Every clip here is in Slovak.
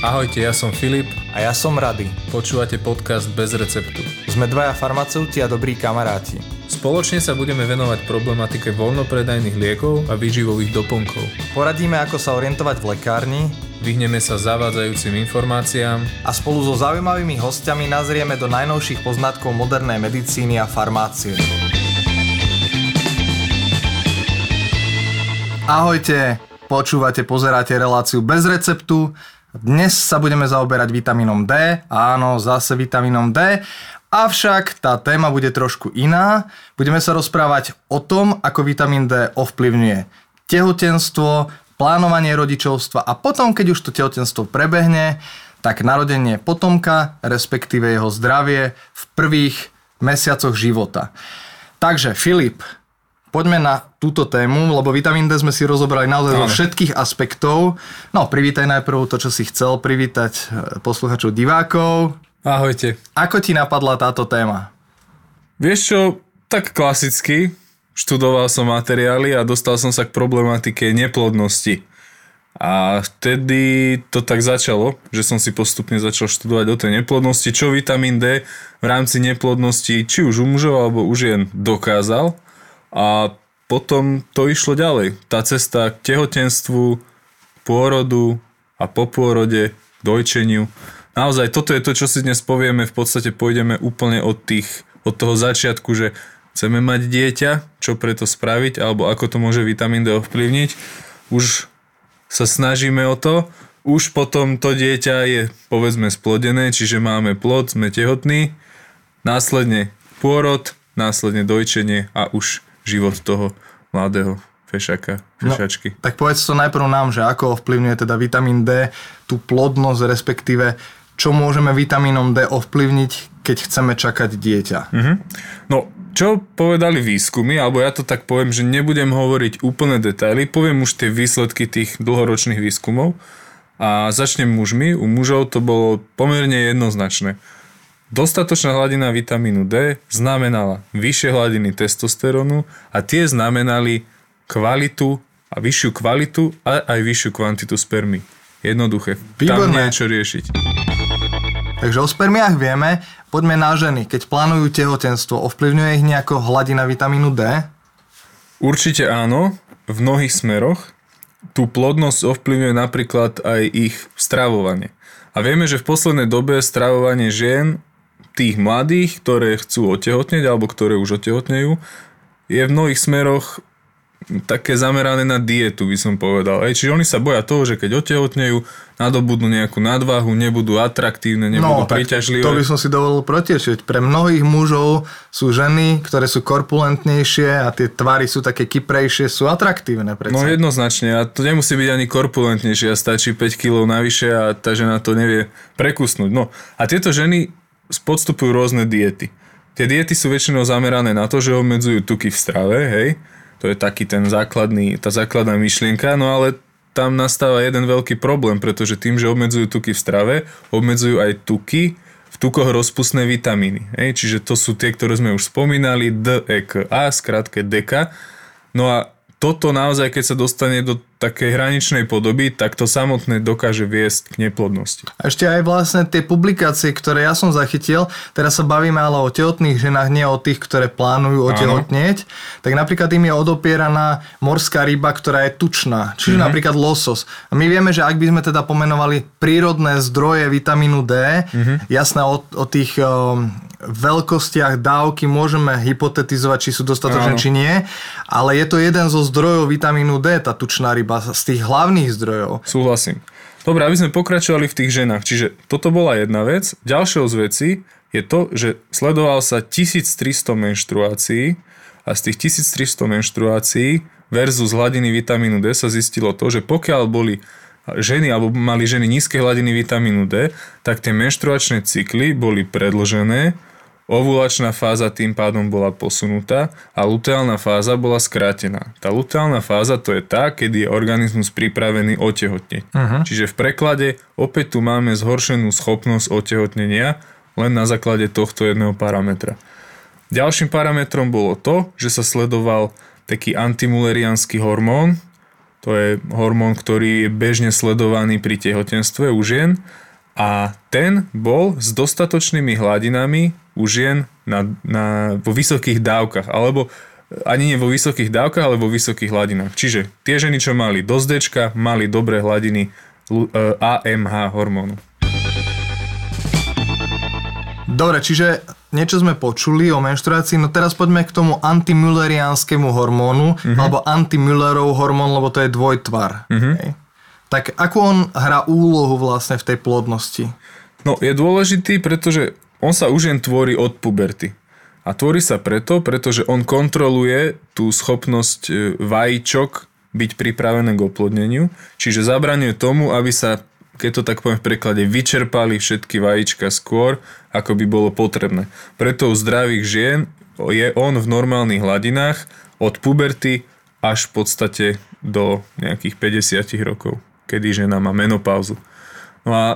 Ahojte, ja som Filip. A ja som Rady. Počúvate podcast Bez receptu. Sme dvaja farmaceuti a dobrí kamaráti. Spoločne sa budeme venovať problematike voľnopredajných liekov a výživových doplnkov. Poradíme, ako sa orientovať v lekárni, Vyhneme sa zavádzajúcim informáciám a spolu so zaujímavými hostiami nazrieme do najnovších poznatkov modernej medicíny a farmácie. Ahojte, počúvate, pozeráte reláciu bez receptu. Dnes sa budeme zaoberať vitamínom D. Áno, zase vitamínom D. Avšak tá téma bude trošku iná. Budeme sa rozprávať o tom, ako vitamín D ovplyvňuje tehotenstvo, plánovanie rodičovstva a potom, keď už to tehotenstvo prebehne, tak narodenie potomka, respektíve jeho zdravie v prvých mesiacoch života. Takže Filip, Poďme na túto tému, lebo vitamín D sme si rozobrali naozaj zo všetkých aspektov. No, privítaj najprv to, čo si chcel privítať e, posluchačov divákov. Ahojte. Ako ti napadla táto téma? Vieš čo, tak klasicky. Študoval som materiály a dostal som sa k problematike neplodnosti. A vtedy to tak začalo, že som si postupne začal študovať o tej neplodnosti, čo vitamín D v rámci neplodnosti, či už u mužov alebo u žien dokázal a potom to išlo ďalej. Tá cesta k tehotenstvu, pôrodu a po pôrode, dojčeniu. Naozaj, toto je to, čo si dnes povieme. V podstate pôjdeme úplne od, tých, od toho začiatku, že chceme mať dieťa, čo preto spraviť, alebo ako to môže vitamín D ovplyvniť. Už sa snažíme o to, už potom to dieťa je povedzme splodené, čiže máme plod, sme tehotní, následne pôrod, následne dojčenie a už život toho mladého fešaka, no, fešačky. No, tak povedz to najprv nám, že ako ovplyvňuje teda vitamín D tú plodnosť, respektíve čo môžeme vitamínom D ovplyvniť, keď chceme čakať dieťa. Mm-hmm. No, čo povedali výskumy, alebo ja to tak poviem, že nebudem hovoriť úplné detaily, poviem už tie výsledky tých dlhoročných výskumov a začnem mužmi. U mužov to bolo pomerne jednoznačné. Dostatočná hladina vitamínu D znamenala vyššie hladiny testosterónu a tie znamenali kvalitu a vyššiu kvalitu a aj vyššiu kvantitu spermy. Jednoduché. Výborné. Tam niečo riešiť. Takže o spermiách vieme, poďme na ženy. Keď plánujú tehotenstvo, ovplyvňuje ich nejako hladina vitamínu D? Určite áno, v mnohých smeroch. Tú plodnosť ovplyvňuje napríklad aj ich stravovanie. A vieme, že v poslednej dobe stravovanie žien tých mladých, ktoré chcú otehotneť alebo ktoré už otehotnejú, je v mnohých smeroch také zamerané na dietu, by som povedal. Ej, čiže oni sa boja toho, že keď otehotnejú, nadobudnú nejakú nadvahu, nebudú atraktívne, nebudú no, príťažlivé. To by som si dovolil protiešiť. Pre mnohých mužov sú ženy, ktoré sú korpulentnejšie a tie tvary sú také kyprejšie, sú atraktívne. Predsa. No jednoznačne. A to nemusí byť ani korpulentnejšie a stačí 5 kg navyše a tá žena to nevie prekusnúť. No a tieto ženy podstupujú rôzne diety. Tie diety sú väčšinou zamerané na to, že obmedzujú tuky v strave, hej. To je taký ten základný, tá základná myšlienka, no ale tam nastáva jeden veľký problém, pretože tým, že obmedzujú tuky v strave, obmedzujú aj tuky v tukoch rozpustné vitamíny. Hej? Čiže to sú tie, ktoré sme už spomínali, D, E, K, A, skrátke DK. No a toto naozaj, keď sa dostane do takej hraničnej podoby, tak to samotné dokáže viesť k neplodnosti. A ešte aj vlastne tie publikácie, ktoré ja som zachytil, teraz sa bavíme ale o tehotných ženách, nie o tých, ktoré plánujú otehotnieť, tak napríklad im je odopieraná morská ryba, ktorá je tučná, čiže mm-hmm. napríklad losos. A my vieme, že ak by sme teda pomenovali prírodné zdroje vitamínu D, mm-hmm. jasné o, o tých... Um, veľkostiach dávky môžeme hypotetizovať, či sú dostatočné, Áno. či nie, ale je to jeden zo zdrojov vitamínu D, tá tučná ryba, z tých hlavných zdrojov. Súhlasím. Dobre, aby sme pokračovali v tých ženách. Čiže toto bola jedna vec. Ďalšou z vecí je to, že sledoval sa 1300 menštruácií a z tých 1300 menštruácií versus hladiny vitamínu D sa zistilo to, že pokiaľ boli ženy alebo mali ženy nízke hladiny vitamínu D, tak tie menštruačné cykly boli predložené Ovulačná fáza tým pádom bola posunutá a luteálna fáza bola skrátená. Tá luteálna fáza to je tá, kedy je organizmus pripravený otehotneť. Uh-huh. Čiže v preklade opäť tu máme zhoršenú schopnosť otehotnenia len na základe tohto jedného parametra. Ďalším parametrom bolo to, že sa sledoval taký antimulerianský hormón, To je hormón, ktorý je bežne sledovaný pri tehotenstve u žien a ten bol s dostatočnými hladinami u žien na, na, vo vysokých dávkach, alebo ani nie vo vysokých dávkach, ale vo vysokých hladinách. Čiže tie ženy, čo mali dosť dečka, mali dobré hladiny AMH hormónu. Dobre, čiže niečo sme počuli o menštruácii, no teraz poďme k tomu antimüllerianskému hormónu, uh-huh. alebo antimüllerov hormón, lebo to je dvojtvar. Uh-huh. Hej. Tak ako on hrá úlohu vlastne v tej plodnosti? No je dôležitý, pretože on sa už jen tvorí od puberty. A tvorí sa preto, pretože on kontroluje tú schopnosť e, vajíčok byť pripravené k oplodneniu, čiže zabraňuje tomu, aby sa, keď to tak poviem v preklade, vyčerpali všetky vajíčka skôr, ako by bolo potrebné. Preto u zdravých žien je on v normálnych hladinách od puberty až v podstate do nejakých 50 rokov kedy žena má menopauzu. No a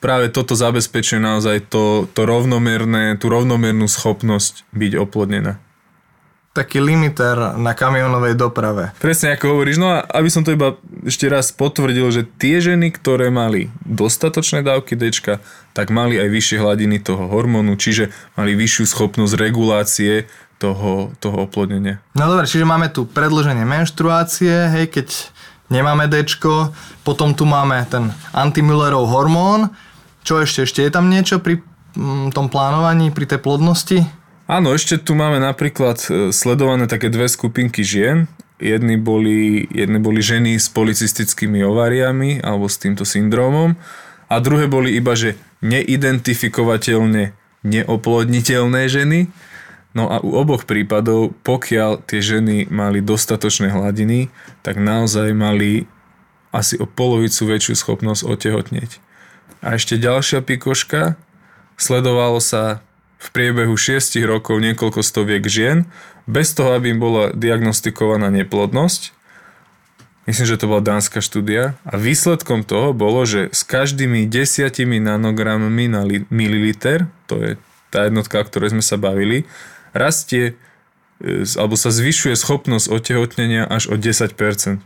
práve toto zabezpečuje naozaj to, to rovnomerné, tú rovnomernú schopnosť byť oplodnená. Taký limiter na kamionovej doprave. Presne ako hovoríš, no a aby som to iba ešte raz potvrdil, že tie ženy, ktoré mali dostatočné dávky Dčka, tak mali aj vyššie hladiny toho hormónu, čiže mali vyššiu schopnosť regulácie toho, toho oplodnenia. No dobre, čiže máme tu predloženie menštruácie, hej, keď nemáme D, potom tu máme ten antimüllerov hormón. Čo ešte? Ešte je tam niečo pri mm, tom plánovaní, pri tej plodnosti? Áno, ešte tu máme napríklad e, sledované také dve skupinky žien. Jedni boli, jedni boli ženy s policistickými ováriami alebo s týmto syndrómom a druhé boli iba, že neidentifikovateľne neoplodniteľné ženy. No a u oboch prípadov, pokiaľ tie ženy mali dostatočné hladiny, tak naozaj mali asi o polovicu väčšiu schopnosť otehotneť. A ešte ďalšia pikoška, sledovalo sa v priebehu 6 rokov niekoľko stoviek žien, bez toho, aby im bola diagnostikovaná neplodnosť. Myslím, že to bola dánska štúdia. A výsledkom toho bolo, že s každými desiatimi nanogrammi na mililiter, to je tá jednotka, o ktorej sme sa bavili, rastie e, alebo sa zvyšuje schopnosť otehotnenia až o 10%.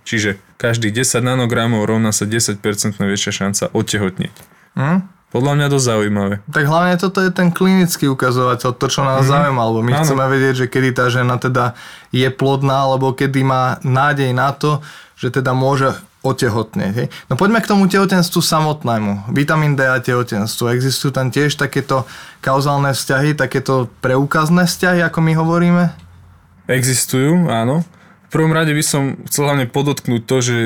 Čiže každý 10 nanogramov rovná sa 10% väčšia šanca otehotneť. Mm. Podľa mňa to zaujímavé. Tak hlavne toto je ten klinický ukazovateľ, to čo nás mm-hmm. zaujíma, lebo my Áno. chceme vedieť, že kedy tá žena teda je plodná, alebo kedy má nádej na to, že teda môže otehotnieť. Hej. No poďme k tomu tehotenstvu samotnému. Vitamín D a tehotenstvo. Existujú tam tiež takéto kauzálne vzťahy, takéto preukazné vzťahy, ako my hovoríme? Existujú, áno. V prvom rade by som chcel hlavne podotknúť to, že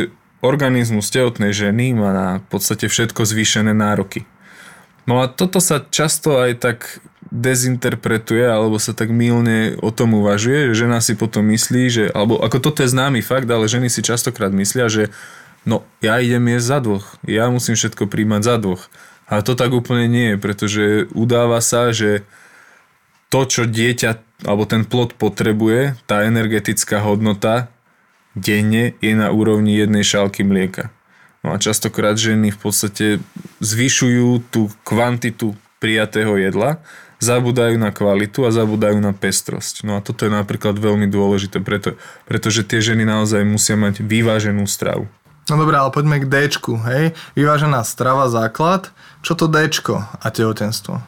organizmus tehotnej ženy má na podstate všetko zvýšené nároky. No a toto sa často aj tak dezinterpretuje, alebo sa tak milne o tom uvažuje, že žena si potom myslí, že, alebo ako toto je známy fakt, ale ženy si častokrát myslia, že no ja idem jesť za dvoch, ja musím všetko príjmať za dvoch. A to tak úplne nie je, pretože udáva sa, že to, čo dieťa alebo ten plod potrebuje, tá energetická hodnota denne je na úrovni jednej šálky mlieka. No a častokrát ženy v podstate zvyšujú tú kvantitu prijatého jedla, zabudajú na kvalitu a zabudajú na pestrosť. No a toto je napríklad veľmi dôležité, preto, pretože tie ženy naozaj musia mať vyváženú stravu. No dobré, ale poďme k D, hej? Vyvážená strava, základ. Čo to D a tehotenstvo?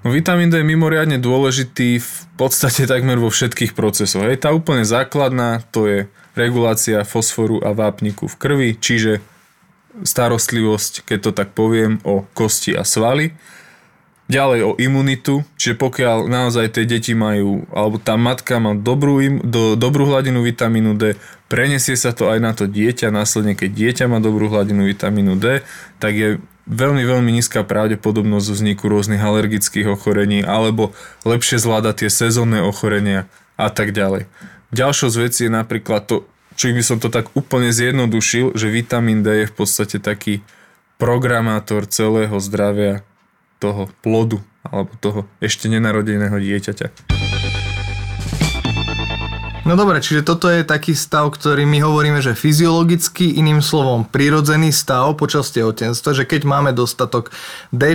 No, vitamín D je mimoriadne dôležitý v podstate takmer vo všetkých procesoch. Hej, tá úplne základná to je regulácia fosforu a vápniku v krvi, čiže starostlivosť, keď to tak poviem, o kosti a svaly. Ďalej o imunitu, čiže pokiaľ naozaj tie deti majú, alebo tá matka má dobrú, im, do, dobrú hladinu vitamínu D, prenesie sa to aj na to dieťa, následne keď dieťa má dobrú hladinu vitamínu D, tak je veľmi, veľmi nízka pravdepodobnosť vzniku rôznych alergických ochorení alebo lepšie zvláda tie sezónne ochorenia a tak ďalej. Ďalšou z vecí je napríklad to, čo by som to tak úplne zjednodušil, že vitamín D je v podstate taký programátor celého zdravia toho plodu alebo toho ešte nenarodeného dieťaťa. No dobre, čiže toto je taký stav, ktorý my hovoríme, že fyziologicky, iným slovom, prirodzený stav počas tehotenstva, že keď máme dostatok D,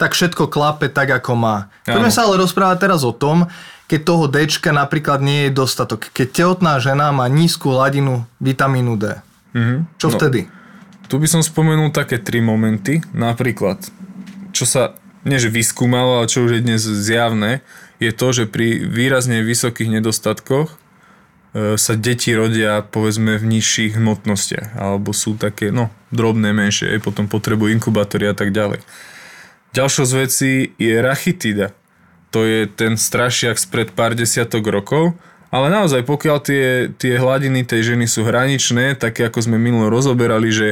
tak všetko klape tak, ako má. Poďme sa ale rozprávať teraz o tom, keď toho D napríklad nie je dostatok. Keď tehotná žena má nízku hladinu vitamínu D. Mm-hmm. Čo no, vtedy? Tu by som spomenul také tri momenty. Napríklad, čo sa, nie že vyskúmalo, ale čo už je dnes zjavné, je to, že pri výrazne vysokých nedostatkoch e, sa deti rodia povedzme v nižších hmotnostiach alebo sú také no, drobné, menšie, potom potrebujú inkubátory a tak ďalej. Ďalšou z vecí je rachitida. To je ten strašiak spred pár desiatok rokov, ale naozaj, pokiaľ tie, tie hladiny tej ženy sú hraničné, také ako sme minulo rozoberali, že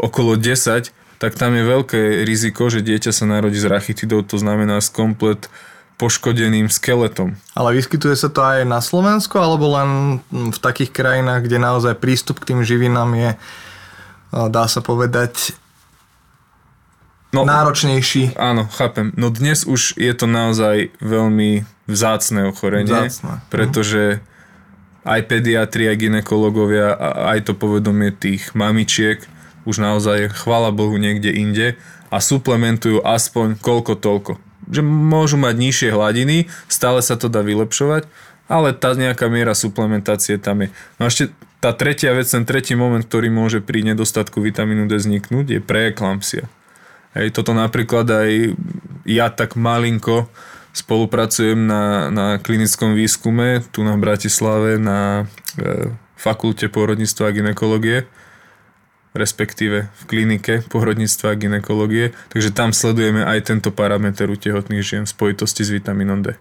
okolo 10, tak tam je veľké riziko, že dieťa sa narodí s rachitidou, to znamená s komplet poškodeným skeletom. Ale vyskytuje sa to aj na Slovensku, alebo len v takých krajinách, kde naozaj prístup k tým živinám je, dá sa povedať, no, náročnejší. Áno, chápem. No dnes už je to naozaj veľmi vzácne ochorenie, vzácne. pretože aj pediatri, aj ginekologovia, aj to povedomie tých mamičiek už naozaj, chvála Bohu, niekde inde a suplementujú aspoň koľko toľko. Že môžu mať nižšie hladiny, stále sa to dá vylepšovať, ale tá nejaká miera suplementácie tam je. No a ešte tá tretia vec, ten tretí moment, ktorý môže pri nedostatku vitamínu D vzniknúť, je preeklampsia. Hej, toto napríklad aj ja tak malinko spolupracujem na, na klinickom výskume tu na Bratislave na e, fakulte porodníctva a ginekológie respektíve v klinike porodníctva a ginekológie, takže tam sledujeme aj tento parameter u tehotných žien v spojitosti s vitamínom D.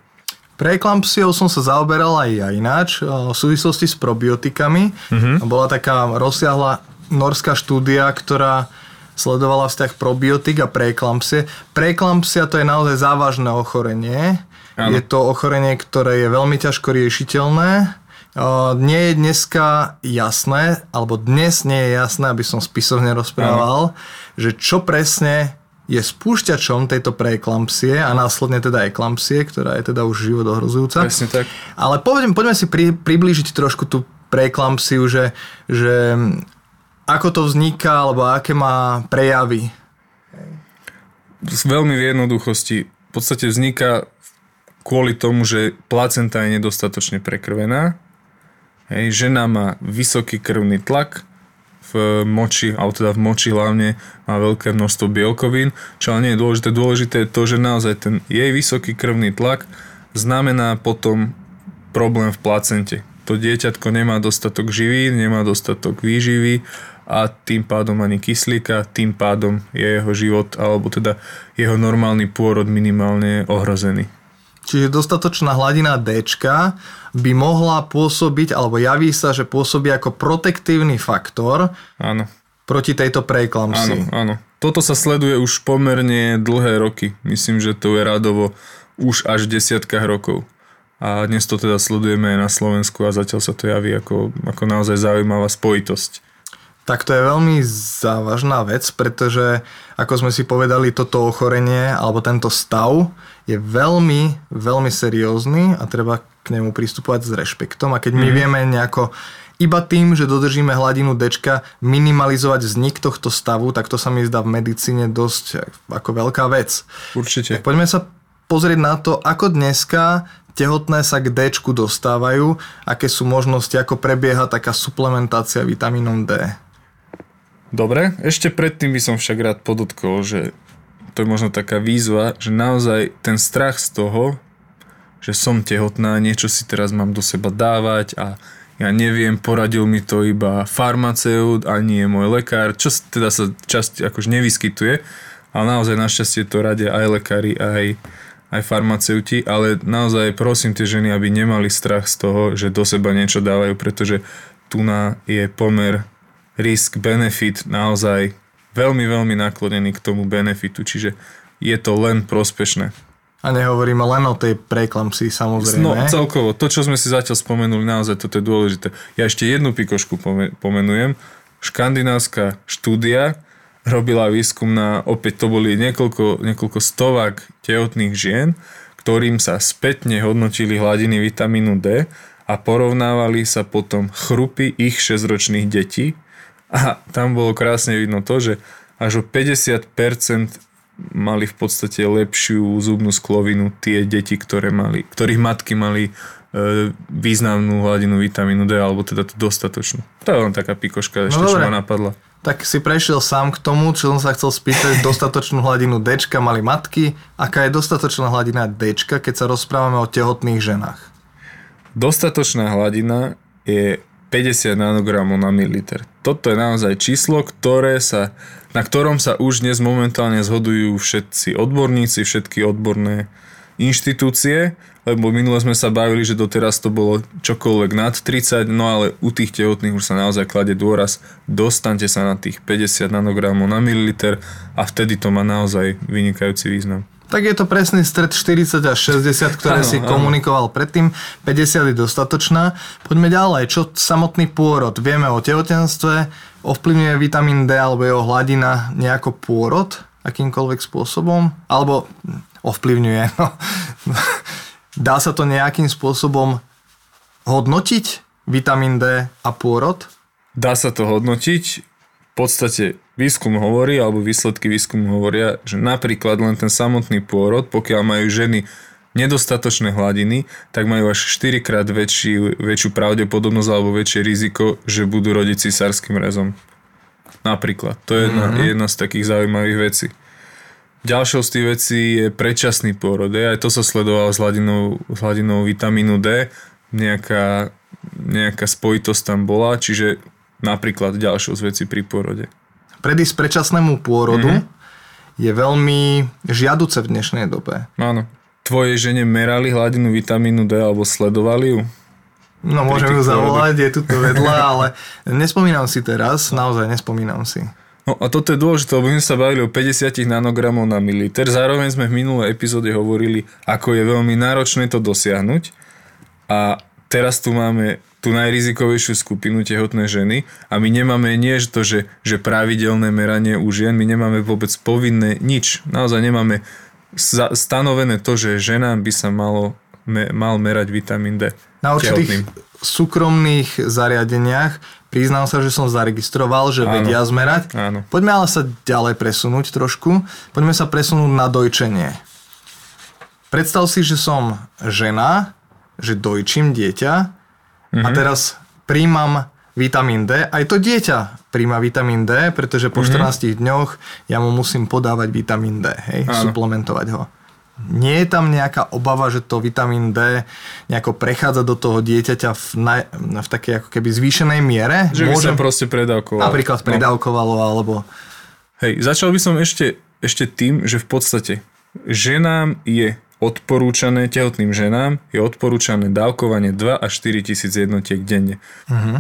Preeklampsiou som sa zaoberal aj ja ináč v súvislosti s probiotikami. Uh-huh. Bola taká rozsiahla norská štúdia, ktorá sledovala vzťah probiotik a preeklampsie. Preeklampsia to je naozaj závažné ochorenie. Ano. Je to ochorenie, ktoré je veľmi ťažko riešiteľné. Nie je dneska jasné, alebo dnes nie je jasné, aby som spisovne rozprával, ano. že čo presne je spúšťačom tejto preeklampsie a následne teda eklampsie, ktorá je teda už život ohrozujúca. Presne tak. Ale poďme, poďme si pri, priblížiť trošku tú preeklampsiu, že, že ako to vzniká, alebo aké má prejavy? Veľmi v jednoduchosti. V podstate vzniká kvôli tomu, že placenta je nedostatočne prekrvená. Hej, žena má vysoký krvný tlak, v moči, alebo teda v moči hlavne má veľké množstvo bielkovín, čo ale nie je dôležité. Dôležité je to, že naozaj ten jej vysoký krvný tlak znamená potom problém v placente. To dieťatko nemá dostatok živín, nemá dostatok výživy a tým pádom ani kyslíka, tým pádom je jeho život alebo teda jeho normálny pôrod minimálne ohrozený. Čiže dostatočná hladina D by mohla pôsobiť, alebo javí sa, že pôsobí ako protektívny faktor áno. proti tejto preeklampsii. Áno, áno. Toto sa sleduje už pomerne dlhé roky. Myslím, že to je radovo už až v desiatkách rokov. A dnes to teda sledujeme aj na Slovensku a zatiaľ sa to javí ako, ako naozaj zaujímavá spojitosť. Tak to je veľmi závažná vec, pretože ako sme si povedali, toto ochorenie alebo tento stav je veľmi, veľmi seriózny a treba k nemu pristupovať s rešpektom. A keď my mm. vieme nejako iba tým, že dodržíme hladinu D, minimalizovať vznik tohto stavu, tak to sa mi zdá v medicíne dosť ako veľká vec. Určite. Tak poďme sa pozrieť na to, ako dneska tehotné sa k D dostávajú, aké sú možnosti, ako prebieha taká suplementácia vitamínom D. Dobre, ešte predtým by som však rád podotkol, že to je možno taká výzva, že naozaj ten strach z toho, že som tehotná, niečo si teraz mám do seba dávať a ja neviem, poradil mi to iba farmaceut a nie môj lekár, čo teda sa časť akož nevyskytuje, ale naozaj našťastie to radia aj lekári, aj, aj farmaceuti, ale naozaj prosím tie ženy, aby nemali strach z toho, že do seba niečo dávajú, pretože tu na je pomer risk-benefit naozaj veľmi, veľmi naklonený k tomu benefitu, čiže je to len prospešné. A nehovoríme len o tej preklampsii samozrejme. No celkovo, to čo sme si zatiaľ spomenuli, naozaj toto je dôležité. Ja ešte jednu pikošku pomenujem. Škandinávska štúdia robila výskum na, opäť to boli niekoľko, niekoľko stovák tehotných žien, ktorým sa spätne hodnotili hladiny vitamínu D a porovnávali sa potom chrupy ich 6-ročných detí a tam bolo krásne vidno to, že až o 50% mali v podstate lepšiu zubnú sklovinu tie deti, ktoré mali, ktorých matky mali významnú hladinu vitamínu D, alebo teda tú dostatočnú. To je len taká pikoška, ešte, čo dobre. ma napadla. Tak si prešiel sám k tomu, čo som sa chcel spýtať, dostatočnú hladinu D mali matky. Aká je dostatočná hladina D, keď sa rozprávame o tehotných ženách? Dostatočná hladina je 50 nanogramov na mililiter. Toto je naozaj číslo, ktoré sa, na ktorom sa už dnes momentálne zhodujú všetci odborníci, všetky odborné inštitúcie, lebo minule sme sa bavili, že doteraz to bolo čokoľvek nad 30, no ale u tých tehotných už sa naozaj klade dôraz, dostante sa na tých 50 nanogramov na mililiter a vtedy to má naozaj vynikajúci význam. Tak je to presný stred 40 až 60, ktoré Áno, si áno. komunikoval predtým. 50 je dostatočná. Poďme ďalej. Čo samotný pôrod? Vieme o tehotenstve. Ovplyvňuje vitamín D alebo jeho hladina nejako pôrod akýmkoľvek spôsobom? Alebo ovplyvňuje. No. Dá sa to nejakým spôsobom hodnotiť? Vitamín D a pôrod? Dá sa to hodnotiť. V podstate výskum hovorí, alebo výsledky výskumu hovoria, že napríklad len ten samotný pôrod, pokiaľ majú ženy nedostatočné hladiny, tak majú až 4 krát väčší, väčšiu pravdepodobnosť alebo väčšie riziko, že budú rodiť cisárským rezom. Napríklad. To je jedna, mm-hmm. jedna z takých zaujímavých vecí. Ďalšou z tých vecí je predčasný pôrod. Aj to sa sledovalo s hladinou, s hladinou vitamínu D. Nejaká, nejaká spojitosť tam bola, čiže napríklad ďalšou z vecí pri pôrode. Predísť predčasnému pôrodu je veľmi žiaduce v dnešnej dobe. Áno. Tvojej žene merali hladinu vitamínu D alebo sledovali ju? No môžem ju zavolať, je tu vedľa, ale nespomínam si teraz, naozaj nespomínam si. No a toto je dôležité, lebo sme sa bavili o 50 nanogramov na mililiter. Zároveň sme v minulej epizóde hovorili, ako je veľmi náročné to dosiahnuť. A teraz tu máme tú najrizikovejšiu skupinu tehotné ženy a my nemáme nie že to, že, že pravidelné meranie u žien, my nemáme vôbec povinné nič. Naozaj nemáme stanovené to, že ženám by sa malo, me, mal merať vitamín D. Na určitých súkromných zariadeniach priznám sa, že som zaregistroval, že Áno. vedia zmerať. Áno. Poďme ale sa ďalej presunúť trošku. Poďme sa presunúť na dojčenie. Predstav si, že som žena, že dojčím dieťa a teraz príjmam vitamín D. Aj to dieťa príjma vitamín D, pretože po 14 dňoch ja mu musím podávať vitamín D, hej, Áno. suplementovať ho. Nie je tam nejaká obava, že to vitamín D nejako prechádza do toho dieťaťa v, naj, v takej ako keby zvýšenej miere? Že by sa proste predávkoval. napríklad No. pridávkovalo, alebo... Hej, začal by som ešte, ešte tým, že v podstate ženám je odporúčané, tehotným ženám je odporúčané dávkovanie 2 až 4 tisíc jednotiek denne. Uh-huh.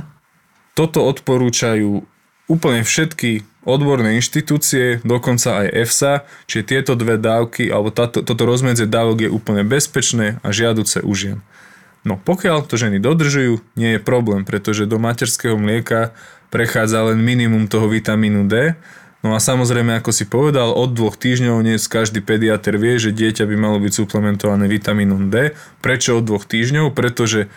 Toto odporúčajú úplne všetky odborné inštitúcie, dokonca aj EFSA, čiže tieto dve dávky, alebo táto, toto rozmedzie dávok je úplne bezpečné a žiaduce u žien. No pokiaľ to ženy dodržujú, nie je problém, pretože do materského mlieka prechádza len minimum toho vitamínu D. No a samozrejme, ako si povedal, od dvoch týždňov dnes každý pediater vie, že dieťa by malo byť suplementované vitamínom D. Prečo od dvoch týždňov? Pretože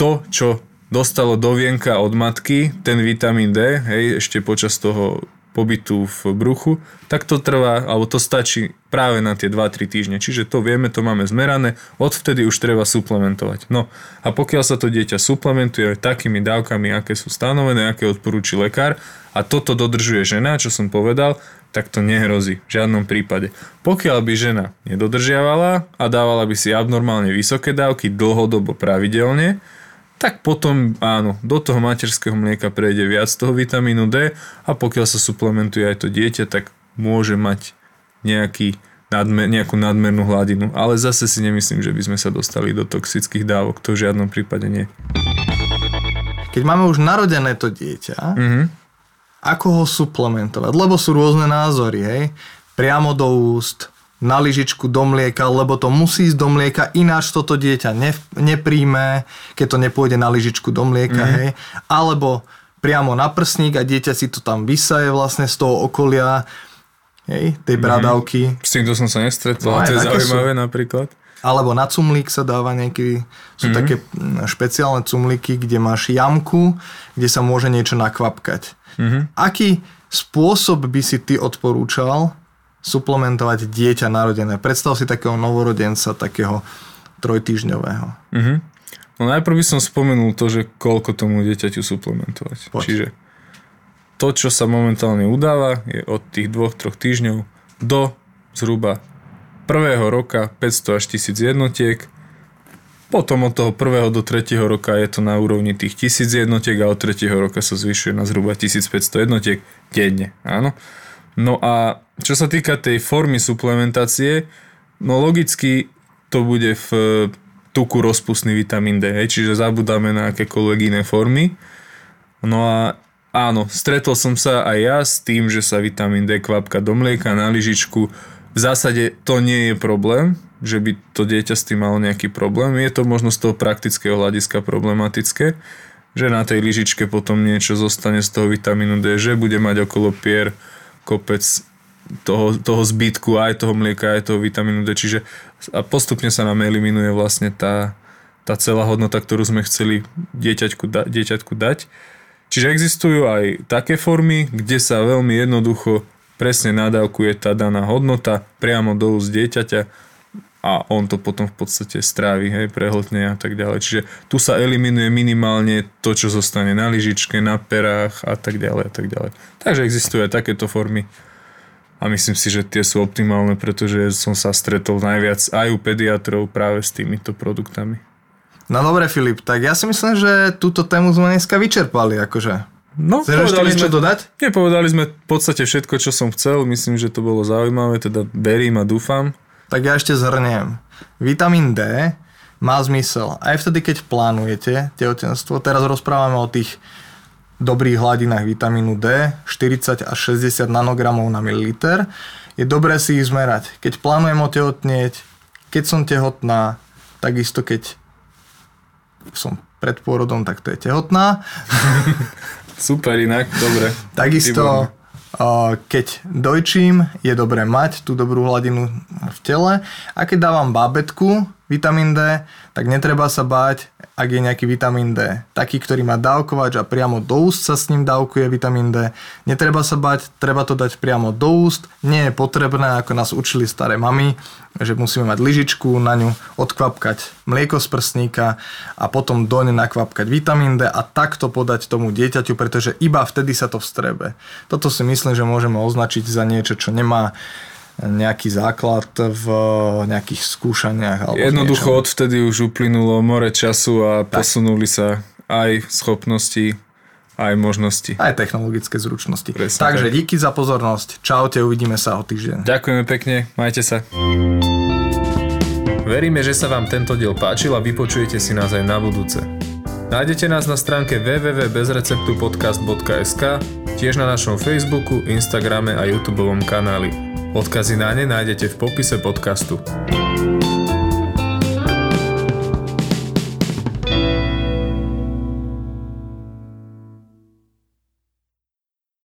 to, čo dostalo do vienka od matky, ten vitamín D, hej, ešte počas toho pobytu v bruchu, tak to trvá, alebo to stačí práve na tie 2-3 týždne. Čiže to vieme, to máme zmerané, odvtedy už treba suplementovať. No a pokiaľ sa to dieťa suplementuje takými dávkami, aké sú stanovené, aké odporúči lekár a toto dodržuje žena, čo som povedal, tak to nehrozí v žiadnom prípade. Pokiaľ by žena nedodržiavala a dávala by si abnormálne vysoké dávky dlhodobo pravidelne, tak potom áno, do toho materského mlieka prejde viac toho vitamínu D a pokiaľ sa suplementuje aj to dieťa, tak môže mať nejaký nadmer, nejakú nadmernú hladinu. Ale zase si nemyslím, že by sme sa dostali do toxických dávok. To v žiadnom prípade nie. Keď máme už narodené to dieťa, Mhm. ako ho suplementovať? Lebo sú rôzne názory, hej? Priamo do úst, na lyžičku do mlieka, lebo to musí ísť do mlieka, ináč toto dieťa ne, nepríjme, keď to nepôjde na lyžičku do mlieka, Mhm. mm. hej? Alebo priamo na prsník a dieťa si to tam vysaje vlastne z toho okolia, hej, tej bradavky. S týmto som sa nestretol, no, to je také zaujímavé napríklad. Alebo na cumlík sa dáva nejaký, sú také mm, špeciálne cumlíky, kde máš jamku, kde sa môže niečo nakvapkať. Mhm. Aký spôsob by si ty odporúčal suplementovať dieťa narodené? Predstav si takého novorodenca, takého trojtýždňového. Mhm. No najprv by som spomenul to, že koľko tomu dieťaťu suplementovať. Poď. Čiže to, čo sa momentálne udáva, je od tých dvoch, troch týždňov do zhruba prvého roka 500 až 1000 jednotiek. Potom od toho prvého do tretieho roka je to na úrovni tých 1000 jednotiek a od tretieho roka sa zvyšuje na zhruba 1500 jednotiek denne. Áno. No a čo sa týka tej formy suplementácie, no logicky to bude v tuku rozpustný vitamín D, hej, čiže zabudáme na akékoľvek iné formy. No a áno, stretol som sa aj ja s tým, že sa vitamín D kvapka do mlieka na lyžičku. V zásade to nie je problém, že by to dieťa s tým malo nejaký problém. Je to možno z toho praktického hľadiska problematické, že na tej lyžičke potom niečo zostane z toho vitamínu D, že bude mať okolo pier kopec toho, toho zbytku, aj toho mlieka, aj toho vitamínu D, čiže a postupne sa nám eliminuje vlastne tá, tá celá hodnota, ktorú sme chceli dieťaťku, da, dieťaťku dať. Čiže existujú aj také formy, kde sa veľmi jednoducho presne nadávkuje tá daná hodnota priamo do úst dieťaťa a on to potom v podstate strávi, hej, prehltne a tak ďalej. Čiže tu sa eliminuje minimálne to, čo zostane na lyžičke, na perách a tak ďalej a tak ďalej. Takže existujú aj takéto formy a myslím si, že tie sú optimálne, pretože som sa stretol najviac aj u pediatrov práve s týmito produktami. No dobre Filip, tak ja si myslím, že túto tému sme dneska vyčerpali, akože. No, Chceš ešte niečo dodať? Nie, povedali sme v podstate všetko, čo som chcel. Myslím, že to bolo zaujímavé, teda verím a dúfam. Tak ja ešte zhrniem. Vitamín D má zmysel aj vtedy, keď plánujete tehotenstvo. Teraz rozprávame o tých dobrých hladinách vitamínu D, 40 až 60 nanogramov na mililiter. Je dobré si ich zmerať. Keď plánujem otehotnieť, keď som tehotná, takisto keď som pred pôrodom, tak to je tehotná. Super inak, dobre. Takisto, keď dojčím, je dobré mať tú dobrú hladinu v tele. A keď dávam bábetku vitamín D, tak netreba sa báť, ak je nejaký vitamín D. Taký, ktorý má dávkovač a priamo do úst sa s ním dávkuje vitamín D. Netreba sa bať, treba to dať priamo do úst. Nie je potrebné, ako nás učili staré mamy, že musíme mať lyžičku, na ňu odkvapkať mlieko z prsníka a potom do ne nakvapkať vitamín D a takto podať tomu dieťaťu, pretože iba vtedy sa to vstrebe. Toto si myslím, že môžeme označiť za niečo, čo nemá nejaký základ v nejakých skúšaniach. Alebo Jednoducho odvtedy už uplynulo more času a tak. posunuli sa aj schopnosti, aj možnosti. Aj technologické zručnosti. Presne Takže tak. díky za pozornosť. Čaute, uvidíme sa o týždeň. Ďakujeme pekne, majte sa. Veríme, že sa vám tento diel páčil a vypočujete si nás aj na budúce. Nájdete nás na stránke www.bezreceptupodcast.sk, tiež na našom Facebooku, Instagrame a YouTube kanáli. Odkazy na ne nájdete v popise podcastu.